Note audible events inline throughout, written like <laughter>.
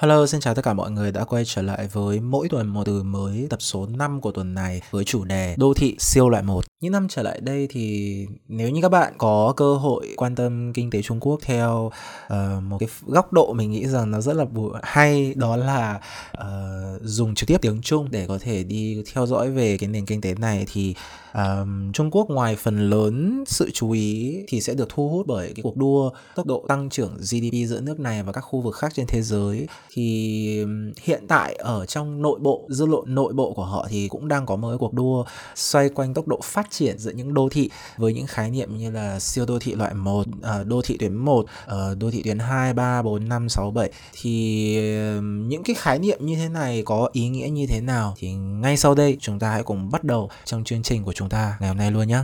Hello, xin chào tất cả mọi người đã quay trở lại với mỗi tuần một từ mới tập số 5 của tuần này với chủ đề Đô thị siêu loại 1. Những năm trở lại đây thì nếu như các bạn có cơ hội quan tâm kinh tế Trung Quốc theo uh, một cái góc độ mình nghĩ rằng nó rất là hay đó là uh, dùng trực tiếp tiếng Trung để có thể đi theo dõi về cái nền kinh tế này thì um, Trung Quốc ngoài phần lớn sự chú ý thì sẽ được thu hút bởi cái cuộc đua tốc độ tăng trưởng GDP giữa nước này và các khu vực khác trên thế giới thì hiện tại ở trong nội bộ dư luận nội bộ của họ thì cũng đang có một cái cuộc đua xoay quanh tốc độ phát triển giữa những đô thị với những khái niệm như là siêu đô thị loại 1, à, đô thị tuyến 1, ờ, đô thị tuyến 2, 3, 4, 5, 6, 7 thì những cái khái niệm như thế này có ý nghĩa như thế nào thì ngay sau đây chúng ta hãy cùng bắt đầu trong chương trình của chúng ta ngày hôm nay luôn nhé.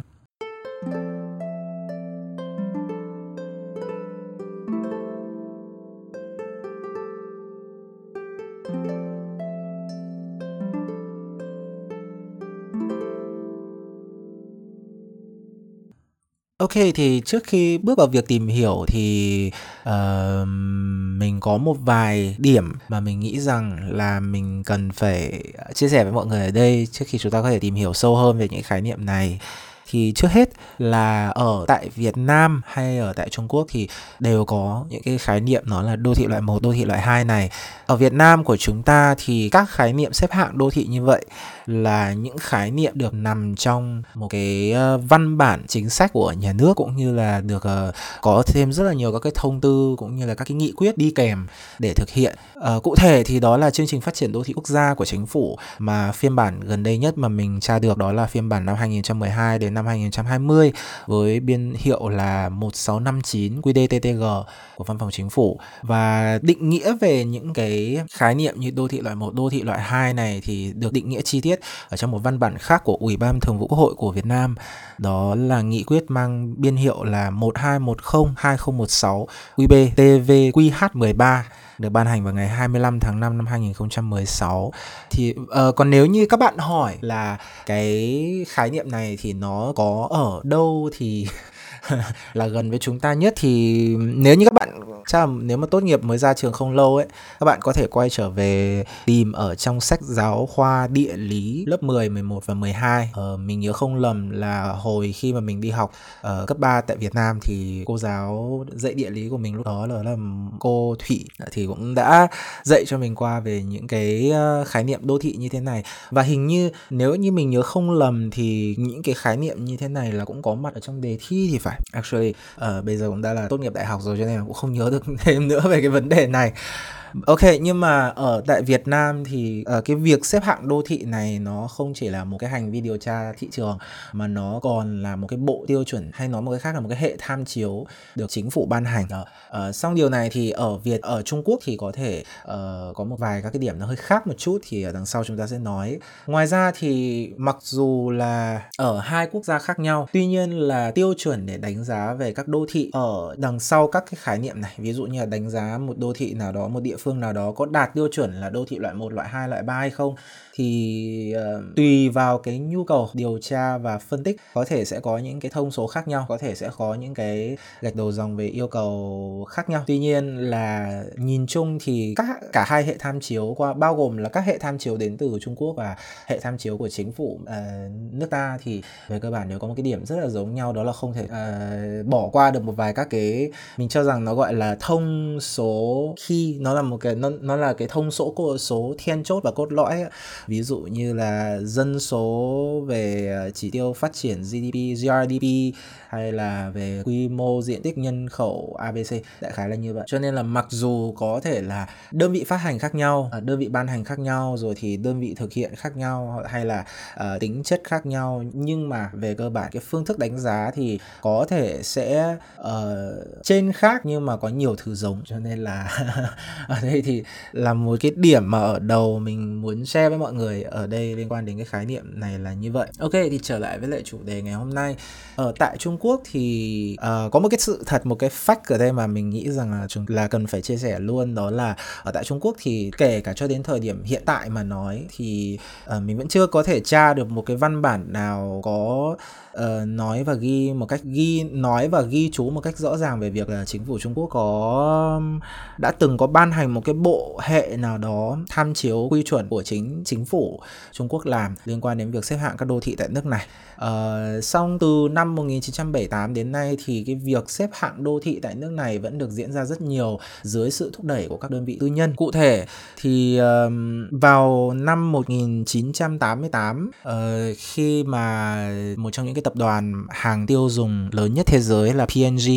Ok thì trước khi bước vào việc tìm hiểu thì uh, mình có một vài điểm mà mình nghĩ rằng là mình cần phải ờ, chia sẻ với mọi người ở đây trước khi chúng ta có thể tìm hiểu sâu hơn về những khái niệm này thì trước hết là ở tại Việt Nam hay ở tại Trung Quốc thì đều có những cái khái niệm nó là đô thị loại 1, đô thị loại 2 này. Ở Việt Nam của chúng ta thì các khái niệm xếp hạng đô thị như vậy là những khái niệm được nằm trong một cái ờ, văn bản chính sách của nhà nước cũng như là được ờ, có thêm rất là nhiều các cái thông tư cũng như là các cái nghị quyết đi kèm để thực hiện. À, cụ thể thì đó là chương trình phát triển đô thị quốc gia của chính phủ mà phiên bản gần đây nhất mà mình tra được đó là phiên bản năm 2012 đến đến năm 2020 với biên hiệu là 1659 QDTTG của Văn phòng Chính phủ và định nghĩa về những cái khái niệm như đô thị loại 1, đô thị loại 2 này thì được định nghĩa chi tiết ở trong một văn bản khác của Ủy ban Thường vụ Quốc hội của Việt Nam. Đó là nghị quyết mang biên hiệu là 1210-2016 QBTVQH13 được ban hành vào ngày 25 tháng 5 năm 2016 thì uh, còn nếu như các bạn hỏi là cái khái niệm này thì nó có ở đâu thì <laughs> là gần với chúng ta nhất. Thì nếu như các bạn chắc là nếu mà tốt nghiệp mới ra trường không lâu ấy các bạn có thể quay trở về tìm ở trong sách giáo khoa địa lý lớp 10, 11 và 12 ờ, mình nhớ không lầm là hồi khi mà mình đi học ở cấp 3 tại Việt Nam thì cô giáo dạy địa lý của mình lúc đó là, là cô Thủy thì cũng đã dạy cho mình qua về những cái ờ, khái niệm đô thị như thế này. Và hình như nếu như mình nhớ không lầm thì những cái khái niệm như thế này là cũng có mặt ở trong đề thi thì phải actually uh, bây giờ cũng đã là tốt nghiệp đại học rồi cho nên là cũng không nhớ được <laughs> thêm nữa về cái vấn đề này. Ok nhưng mà ở tại Việt Nam thì uh, cái việc xếp hạng đô thị này nó không chỉ là một cái hành vi điều tra thị trường mà nó còn là một cái bộ tiêu chuẩn hay nói một cái khác là một cái hệ tham chiếu được chính phủ ban hành. Ờ, ờ, uh, xong điều này thì ở Việt ở Trung Quốc thì có thể uh, có một vài các cái điểm nó hơi khác một chút thì ở đằng sau chúng ta sẽ nói. Ngoài ra thì mặc dù là ở hai quốc gia khác nhau, tuy nhiên là tiêu chuẩn để đánh giá về các đô thị ở đằng sau các cái khái niệm này, ví dụ như là đánh giá một đô thị nào đó một địa phương nào đó có đạt tiêu chuẩn là đô thị loại 1, loại 2, loại 3 hay không thì uh, tùy vào cái nhu cầu điều tra và phân tích có thể sẽ có những cái thông số khác nhau có thể sẽ có những cái gạch đầu dòng về yêu cầu khác nhau. Tuy nhiên là nhìn chung thì các cả hai hệ tham chiếu qua bao gồm là các hệ tham chiếu đến từ Trung Quốc và hệ tham chiếu của chính phủ uh, nước ta thì về cơ bản nếu có một cái điểm rất là giống nhau đó là không thể uh, bỏ qua được một vài các cái mình cho rằng nó gọi là thông số khi nó là một cái nó, nó là cái thông số số then chốt và cốt lõi ví dụ như là dân số về à, chỉ tiêu phát triển GDP, GRDP hay là về quy mô diện tích nhân khẩu ABC đại khái là như vậy. Cho nên là mặc dù có thể là đơn vị phát hành khác nhau à, đơn vị ban hành khác nhau rồi thì đơn vị thực hiện khác nhau hay là uh, tính chất khác nhau nhưng mà về cơ bản cái phương thức đánh giá thì có thể sẽ uh, trên khác nhưng mà có nhiều thứ giống. Cho nên là <laughs> <laughs> ở đây thì là một cái điểm mà ở đầu mình muốn share với mọi người ở đây liên quan đến cái khái niệm này là như vậy. Ok thì trở lại với lại chủ đề ngày hôm nay. Ở tại Trung Quốc thì uh, có một cái sự thật một cái fact ở đây mà mình nghĩ rằng là chúng là cần phải chia sẻ luôn đó là ở tại Trung Quốc thì kể cả cho đến thời điểm hiện tại mà nói thì uh, mình vẫn chưa có thể tra được một cái văn bản nào có uh, nói và ghi một cách ghi nói và ghi chú một cách rõ ràng về việc là chính phủ Trung Quốc có đã từng có ban hành một cái bộ hệ nào đó tham chiếu quy chuẩn của chính chính phủ Trung Quốc làm liên quan đến việc xếp hạng các đô thị tại nước này. Ờ, uh, xong từ năm 1978 đến nay thì cái việc xếp hạng đô thị tại nước này vẫn được diễn ra rất nhiều dưới sự thúc đẩy của các đơn vị tư nhân. Cụ thể thì uh, vào năm 1988 uh, ờ, khi mà một trong những cái tập đoàn hàng tiêu dùng lớn nhất thế giới là P&G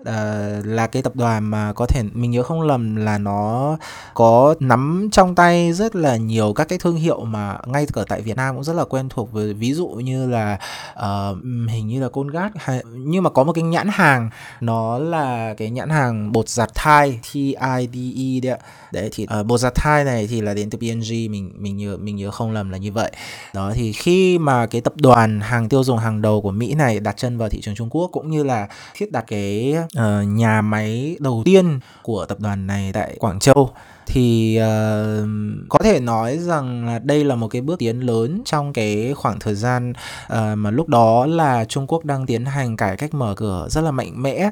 uh, ờ, là cái tập đoàn mà có thể mình nhớ không lầm là nó có nắm trong tay rất là nhiều các cái thương hiệu mà ngay cả tại Việt Nam cũng rất là quen thuộc với ví dụ như là uh, hình như là Colgate hay nhưng mà có một cái nhãn hàng nó là cái nhãn hàng bột giặt thai T I D E đấy ạ. Đấy thì uh, bột giặt thai này thì là đến từ P&G mình mình nhớ mình nhớ không lầm là như vậy. Đó thì khi mà cái tập đoàn hàng tiêu dùng hàng đầu của Mỹ này đặt chân vào thị trường Trung Quốc cũng như là thiết đặt cái uh, nhà máy đầu tiên của tập đoàn này tại Quảng Châu thì uh, có thể nói rằng là đây là một cái bước tiến lớn trong cái khoảng thời gian uh, mà lúc đó là Trung Quốc đang tiến hành cải cách mở cửa rất là mạnh mẽ.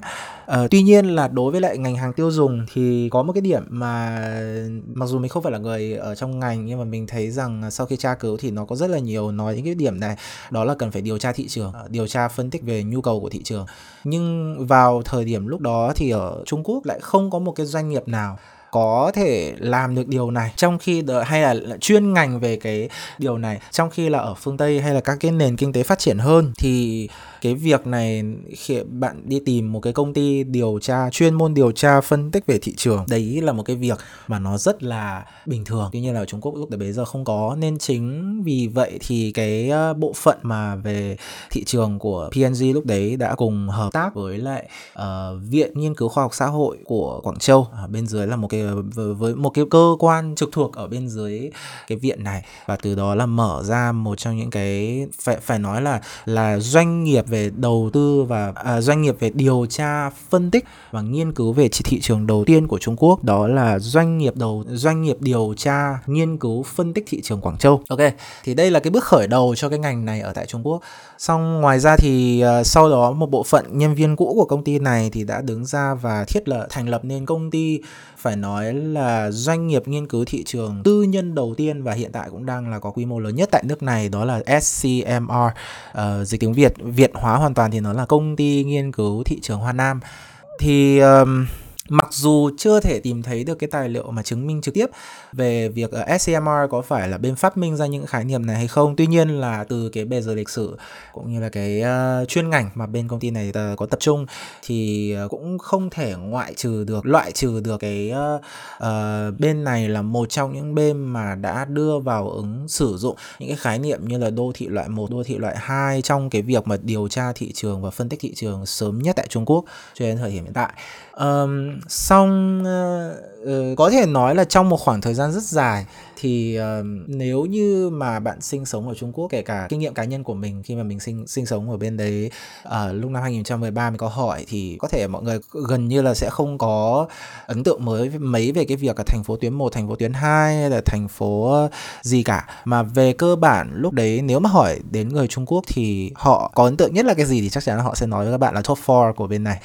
Uh, tuy nhiên là đối với lại ngành hàng tiêu dùng thì có một cái điểm mà mặc dù mình không phải là người ở trong ngành nhưng mà mình thấy rằng sau khi tra cứu thì nó có rất là nhiều nói những cái điểm này đó là cần phải điều tra thị trường, điều tra phân tích về nhu cầu của thị trường. Nhưng vào thời điểm lúc đó thì ở Trung Quốc lại không có một cái doanh nghiệp nào có thể làm được điều này trong khi đợi, hay là, là chuyên ngành về cái điều này trong khi là ở phương Tây hay là các cái nền kinh tế phát triển hơn thì cái việc này khi bạn đi tìm một cái công ty điều tra chuyên môn điều tra phân tích về thị trường đấy là một cái việc mà nó rất là bình thường. Tuy nhiên là ở Trung Quốc lúc đấy bây giờ không có nên chính vì vậy thì cái ờ, bộ phận mà về thị trường của P&G lúc đấy đã cùng hợp tác với lại uh, viện nghiên cứu khoa học xã hội của Quảng Châu. Ở bên dưới là một cái Ờ, với một cái cơ quan trực thuộc ở bên dưới cái viện này và từ đó là mở ra một trong những cái phải phải nói là là doanh nghiệp về đầu tư và à, doanh nghiệp về điều tra phân tích và nghiên cứu về thị trường đầu tiên của Trung Quốc đó là doanh nghiệp đầu doanh nghiệp điều tra nghiên cứu phân tích thị trường Quảng Châu. Ok, thì đây là cái bước khởi đầu cho cái ngành này ở tại Trung Quốc. Xong ngoài ra thì uh, sau đó một bộ phận nhân viên cũ của công ty này thì đã đứng ra và thiết lập thành lập nên công ty phải nói là doanh nghiệp nghiên cứu thị trường tư nhân đầu tiên và hiện tại cũng đang là có quy mô lớn nhất tại nước này đó là SCMR uh, ờ, dịch tiếng Việt Việt hóa hoàn toàn thì nó là công ty nghiên cứu thị trường Hoa Nam. Thì um, Mặc dù chưa thể tìm thấy được cái tài liệu mà chứng minh trực tiếp về việc ờ, SCMR có phải là bên phát minh ra những khái niệm này hay không, tuy nhiên là từ cái bề dày lịch sử cũng như là cái uh, chuyên ngành mà bên công ty này ờ, có tập trung thì cũng không thể ngoại trừ được loại trừ được cái uh, uh, bên này là một trong những bên mà đã đưa vào ứng sử dụng những cái khái niệm như là đô thị loại 1, đô thị loại 2 trong cái việc mà điều tra thị trường và phân tích thị trường sớm nhất tại Trung Quốc cho đến thời điểm hiện tại. Um, xong uh, uh, có thể nói là trong một khoảng thời gian rất dài thì uh, nếu như mà bạn sinh sống ở Trung Quốc kể cả kinh nghiệm cá nhân của mình khi mà mình sinh sinh sống ở bên đấy uh, lúc năm 2013 mình có hỏi thì có thể mọi người gần như là sẽ không có ấn tượng mới mấy về cái việc ở thành phố tuyến 1, thành phố tuyến 2 hay là thành phố gì cả mà về cơ bản lúc đấy nếu mà hỏi đến người Trung Quốc thì họ có ấn tượng nhất là cái gì thì chắc chắn là họ sẽ nói với các bạn là top 4 của bên này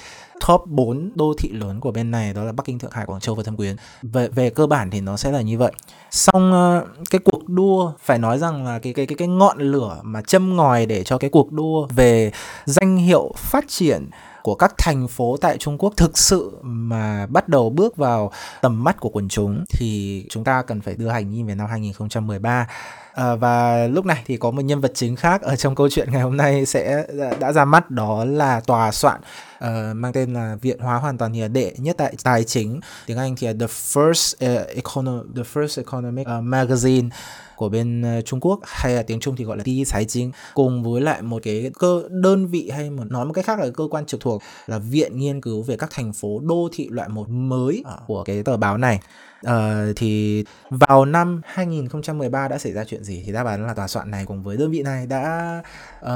top 4 đô thị lớn của bên này đó là Bắc Kinh, Thượng Hải, Quảng Châu và Thâm Quyến. Về về cơ bản thì nó sẽ là như vậy. Xong ờ, cái cuộc đua, phải nói rằng là cái cái cái cái ngọn lửa mà châm ngòi để cho cái cuộc đua về danh hiệu phát triển của các thành phố tại Trung Quốc thực sự mà bắt đầu bước vào tầm mắt của quần chúng thì chúng ta cần phải đưa hành nhìn về năm 2013 à, và lúc này thì có một nhân vật chính khác ở trong câu chuyện ngày hôm nay sẽ đã, ra mắt đó là tòa soạn uh, mang tên là Viện hóa hoàn toàn hiện đệ nhất tại tài chính tiếng Anh thì là The First uh, Econo The First Economic uh, Magazine của bên Trung Quốc hay là tiếng Trung thì gọi là Ti Sái Chính cùng với lại một cái cơ đơn vị hay một nói một cách khác là cơ quan trực thuộc là Viện nghiên cứu về các thành phố đô thị loại một mới của cái tờ báo này. Uh, thì vào năm 2013 đã xảy ra chuyện gì thì đáp án là tòa soạn này cùng với đơn vị này đã uh,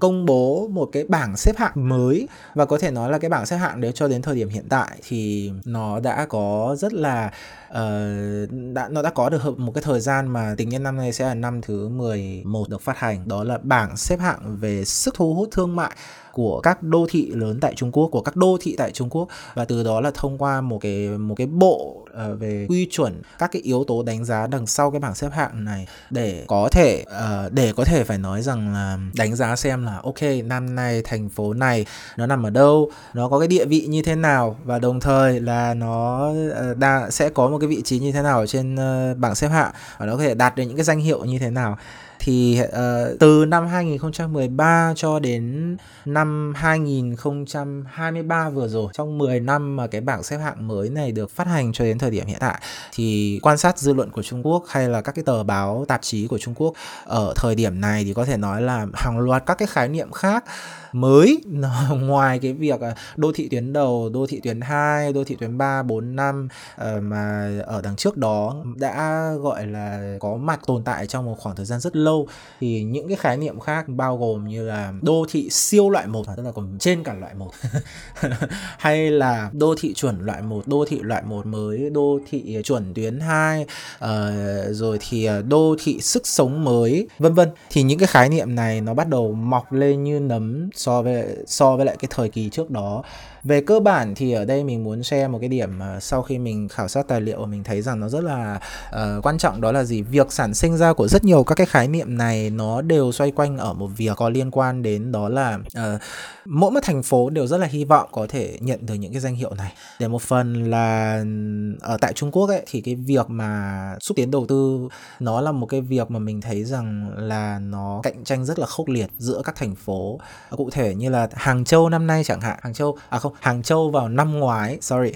công bố một cái bảng xếp hạng mới và có thể nói là cái bảng xếp hạng đấy cho đến thời điểm hiện tại thì nó đã có rất là uh, đã nó đã có được một cái thời gian mà tính đến năm nay sẽ là năm thứ 11 được phát hành. Đó là bảng xếp hạng về sức thu hút thương mại của các đô thị lớn tại Trung Quốc của các đô thị tại Trung Quốc. Và từ đó là thông qua một cái một cái bộ uh, về quy chuẩn các cái yếu tố đánh giá đằng sau cái bảng xếp hạng này để có thể uh, để có thể phải nói rằng là đánh giá xem là ok năm nay thành phố này nó nằm ở đâu nó có cái địa vị như thế nào. Và đồng thời là nó uh, đa, sẽ có một cái vị trí như thế nào trên uh, bảng xếp hạng. Và nó có thể đạt được những cái danh hiệu như thế nào. Thì uh, từ năm 2013 cho đến năm 2023 vừa rồi trong 10 năm mà cái bảng xếp hạng mới này được phát hành cho đến thời điểm hiện tại thì quan sát dư luận của Trung Quốc hay là các cái tờ báo tạp chí của Trung Quốc ở thời điểm này thì có thể nói là hàng loạt các cái khái niệm khác mới. <laughs> Ngoài cái việc à, đô thị tuyến đầu, đô thị tuyến 2, đô thị tuyến 3, 4, 5 mà ở đằng trước đó đã gọi là có mặt tồn tại trong một khoảng thời gian rất lâu thì những cái khái niệm khác bao gồm như là đô thị siêu loại 1 tức là còn trên cả loại 1 <laughs> hay là đô thị chuẩn loại 1, đô thị loại 1 mới, đô thị chuẩn tuyến 2 uh, ờ, rồi thì à, đô thị sức sống mới vân vân. Thì những cái khái niệm này nó bắt đầu mọc lên như nấm so với so với lại cái thời kỳ trước đó. Về cơ bản thì ở đây mình muốn share một cái điểm mà sau khi mình khảo sát tài liệu mình thấy rằng nó rất là uh, quan trọng đó là gì? Việc sản sinh ra của rất nhiều các cái khái niệm này nó đều xoay quanh ở một việc có liên quan đến đó là uh, mỗi một thành phố đều rất là hy vọng có thể nhận được những cái danh hiệu này. Để một phần là ở tại Trung Quốc ấy thì cái việc mà xúc tiến đầu tư nó là một cái việc mà mình thấy rằng là nó cạnh tranh rất là khốc liệt giữa các thành phố. Cụ thể như là Hàng Châu năm nay chẳng hạn. Hàng Châu à không Hàng Châu vào năm ngoái sorry.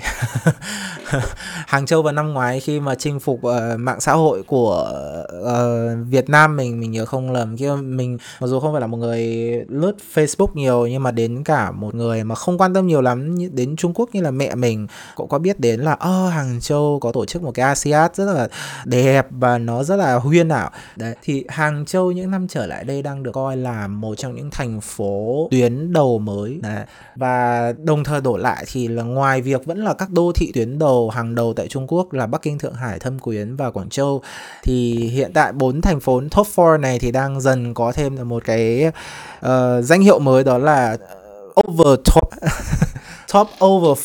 <laughs> Hàng Châu vào năm ngoái khi mà chinh phục uh, mạng xã hội của uh, Việt Nam mình mình nhớ không lầm. Khi mình mặc dù không phải là một người lướt Facebook nhiều nhưng mà đến cả một người mà không quan tâm nhiều lắm đến Trung Quốc như là mẹ mình cũng có biết đến là ơ oh, Hàng Châu có tổ chức một cái ASEAN rất là đẹp và nó rất là huyên ảo. Đấy thì Hàng Châu những năm trở lại đây đang được coi là một trong những thành phố tuyến đầu mới đấy. và đồng thời đổ lại thì là ngoài việc vẫn là các đô thị tuyến đầu hàng đầu tại Trung Quốc là Bắc Kinh, Thượng Hải, Thâm Quyến và Quảng Châu thì hiện tại bốn thành phố top 4 này thì đang dần có thêm một cái uh, danh hiệu mới đó là ờ, over top <laughs> top over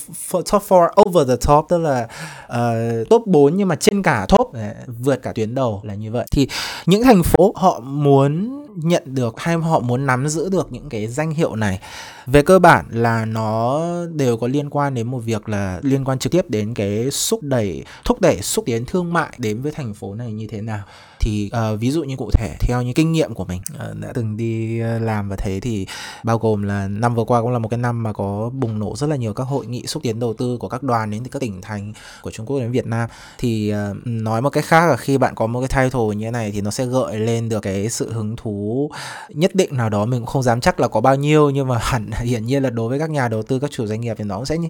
top 4 over the top tức là uh, top 4 nhưng mà trên cả top vượt cả tuyến đầu là như vậy. Thì những thành phố họ muốn nhận được hay họ muốn nắm giữ được những cái danh hiệu này về cơ bản là nó đều có liên quan đến một việc là liên quan trực tiếp đến cái xúc đẩy thúc đẩy xúc tiến thương mại đến với thành phố này như thế nào? Thì uh, ví dụ như cụ thể theo như kinh nghiệm của mình. Uh, đã từng đi ờ, làm và thấy thì bao gồm là năm vừa qua cũng là một cái năm mà có bùng nổ rất là nhiều các hội nghị xúc tiến đầu tư của các đoàn đến từ các tỉnh thành của Trung Quốc đến Việt Nam. Thì uh, nói một cách khác là khi bạn có một cái title như thế này thì nó sẽ gợi lên được cái sự hứng thú nhất định nào đó mình cũng không dám chắc là có bao nhiêu nhưng mà hẳn <laughs> hiển nhiên là đối với các nhà đầu tư các chủ doanh nghiệp thì nó cũng sẽ uh,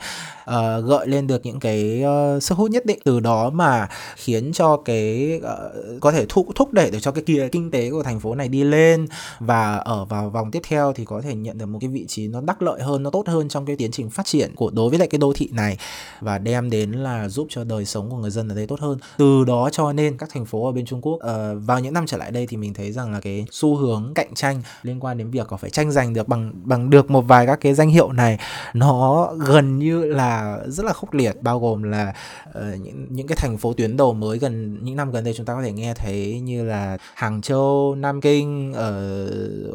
gợi lên được những cái uh, sức hút nhất định. Từ đó mà khiến cho cái uh, có thể thúc thúc đẩy được cho cái kia kinh tế của thành phố này đi lên. Và ở vào vòng tiếp theo thì có thể nhận được một cái vị trí nó đắc lợi hơn nó tốt hơn trong cái tiến trình phát triển của đối với lại cái đô thị này. Và đem đến là giúp cho đời sống của người dân ở đây tốt hơn. Từ đó cho nên các thành phố ở bên Trung Quốc uh, vào những năm trở lại đây thì mình thấy rằng là cái xu hướng cạnh tranh liên quan đến việc có phải tranh giành được bằng bằng được một vài các cái danh hiệu này nó gần như là rất là khốc liệt. Bao gồm là uh, những những cái thành phố tuyến đầu mới gần những năm gần đây chúng ta có thể nghe thấy như là Hàng Châu, Nam Kinh, ở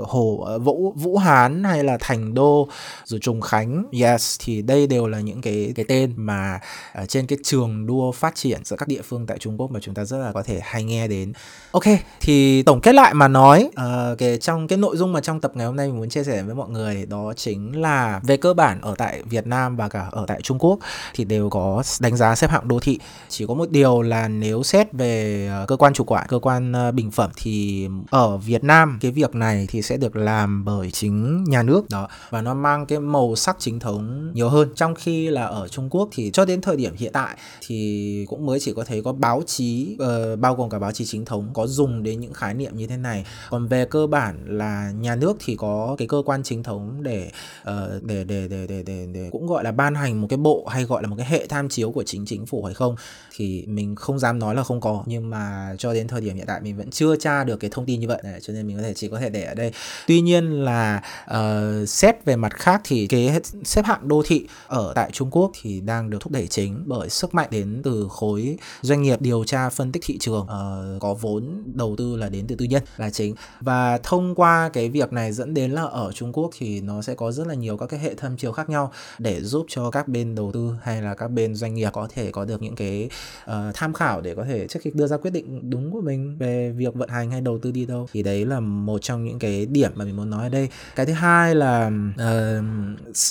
Hồ ờ, Vũ Vũ Hán hay là Thành Đô rồi Trùng Khánh. Yes thì đây đều là những cái cái tên mà ở trên cái trường đua phát triển giữa các địa phương tại Trung Quốc mà chúng ta rất là có thể hay nghe đến. Ok, thì tổng kết lại mà nói uh, cái trong cái nội dung mà trong tập ngày hôm nay mình muốn chia sẻ với mọi người đó chính là về cơ bản ở tại Việt Nam và cả ở tại Trung Quốc thì đều có đánh giá xếp hạng đô thị. Chỉ có một điều là nếu xét về cơ quan chủ quản, cơ quan ờ, bình phẩm thì ở Việt Nam cái việc này thì sẽ được làm bởi chính nhà nước đó và nó mang cái màu sắc chính thống nhiều hơn. Trong khi là ở Trung Quốc thì cho đến thời điểm hiện tại thì cũng mới chỉ có thấy có báo chí uh, bao gồm cả báo chí chính thống có dùng đến những khái niệm như thế này. Còn về về cơ bản là nhà nước thì có cái cơ quan chính thống để uh, để, để để để để để cũng gọi là ban hành một cái bộ hay gọi là một cái hệ tham chiếu của chính chính phủ hay không thì mình không dám nói là không có nhưng mà cho đến thời điểm hiện tại mình vẫn chưa tra được cái thông tin như vậy. Này, cho nên mình có thể chỉ có thể để ở đây. Tuy nhiên là uh, xét về mặt khác thì cái xếp hạng đô thị ở tại Trung Quốc thì đang được thúc đẩy chính bởi sức mạnh đến từ khối doanh nghiệp điều tra phân tích thị trường uh, có vốn đầu tư là đến từ tư nhân là chính. Và thông qua cái việc này dẫn đến là ở Trung Quốc thì nó sẽ có rất là nhiều các cái hệ tham chiếu khác nhau để giúp cho các bên đầu tư hay là các bên doanh nghiệp có thể có được những cái uh, tham khảo để có thể trước khi đưa ra quyết định đúng của mình về việc vận hành hay đầu tư đi đâu. Thì đấy là một trong những cái điểm mà mình muốn nói ở đây. Cái thứ hai là uh,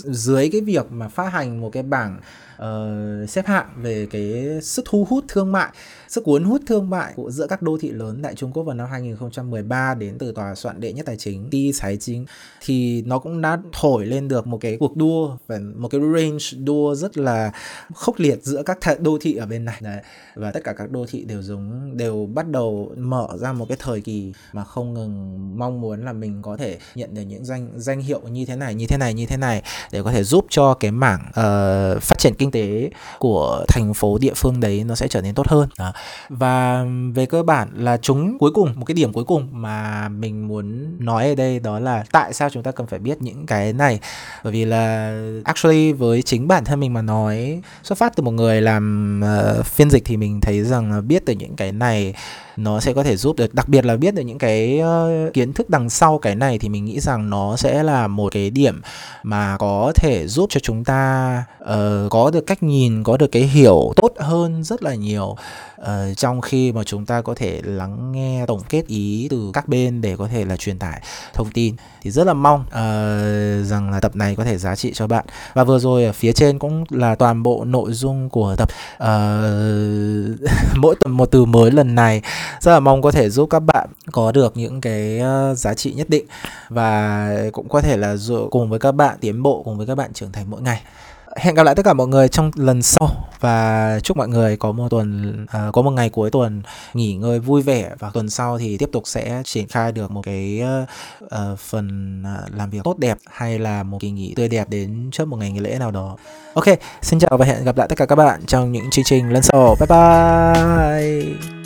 dưới cái việc mà phát hành một cái bảng uh, xếp hạng về cái sức thu hút thương mại sức cuốn hút thương mại của giữa các đô thị lớn tại Trung Quốc vào năm 2013 đến từ tòa soạn đệ nhất tài chính Ti Tài Chính thì nó cũng đã thổi lên được một cái cuộc đua và một cái range đua rất là khốc liệt giữa các đô thị ở bên này Đấy. và tất cả các đô thị đều giống đều bắt đầu mở ra một cái thời kỳ mà không ngừng mong muốn là mình có thể nhận được những danh danh hiệu như thế này như thế này như thế này để có thể giúp cho cái mảng uh, phát triển kinh tế của thành phố địa phương đấy nó sẽ trở nên tốt hơn. Đó. Và về cơ bản là chúng cuối cùng một cái điểm cuối cùng mà mình muốn nói ở đây đó là tại sao chúng ta cần phải biết những cái này? Bởi vì là actually với chính bản thân mình mà nói xuất phát từ một người làm uh, phiên dịch thì mình thấy rằng biết từ những cái này nó sẽ có thể giúp được. Đặc biệt là biết được những cái uh, kiến thức đằng sau cái này thì mình nghĩ rằng nó sẽ là một cái điểm mà có thể giúp cho chúng ta uh, có được cách nhìn có được cái hiểu tốt hơn rất là nhiều uh, trong khi mà chúng ta có thể lắng nghe tổng kết ý từ các bên để có thể là truyền tải thông tin thì rất là mong uh, rằng là tập này có thể giá trị cho bạn. Và vừa rồi ở phía trên cũng là toàn bộ nội dung của tập uh, <laughs> mỗi tuần một từ mới lần này. Rất là mong có thể giúp các bạn có được những cái giá trị nhất định và cũng có thể là cùng với các bạn tiến bộ cùng với các bạn trưởng thành mỗi ngày. Hẹn gặp lại tất cả mọi người trong lần sau và chúc mọi người có một tuần uh, có một ngày cuối tuần nghỉ ngơi vui vẻ và tuần sau thì tiếp tục sẽ triển khai được một cái uh, phần uh, làm việc tốt đẹp hay là một kỳ nghỉ tươi đẹp đến trước một ngày nghỉ lễ nào đó. Ok, xin chào và hẹn gặp lại tất cả các bạn trong những chương trình lần sau. Bye bye.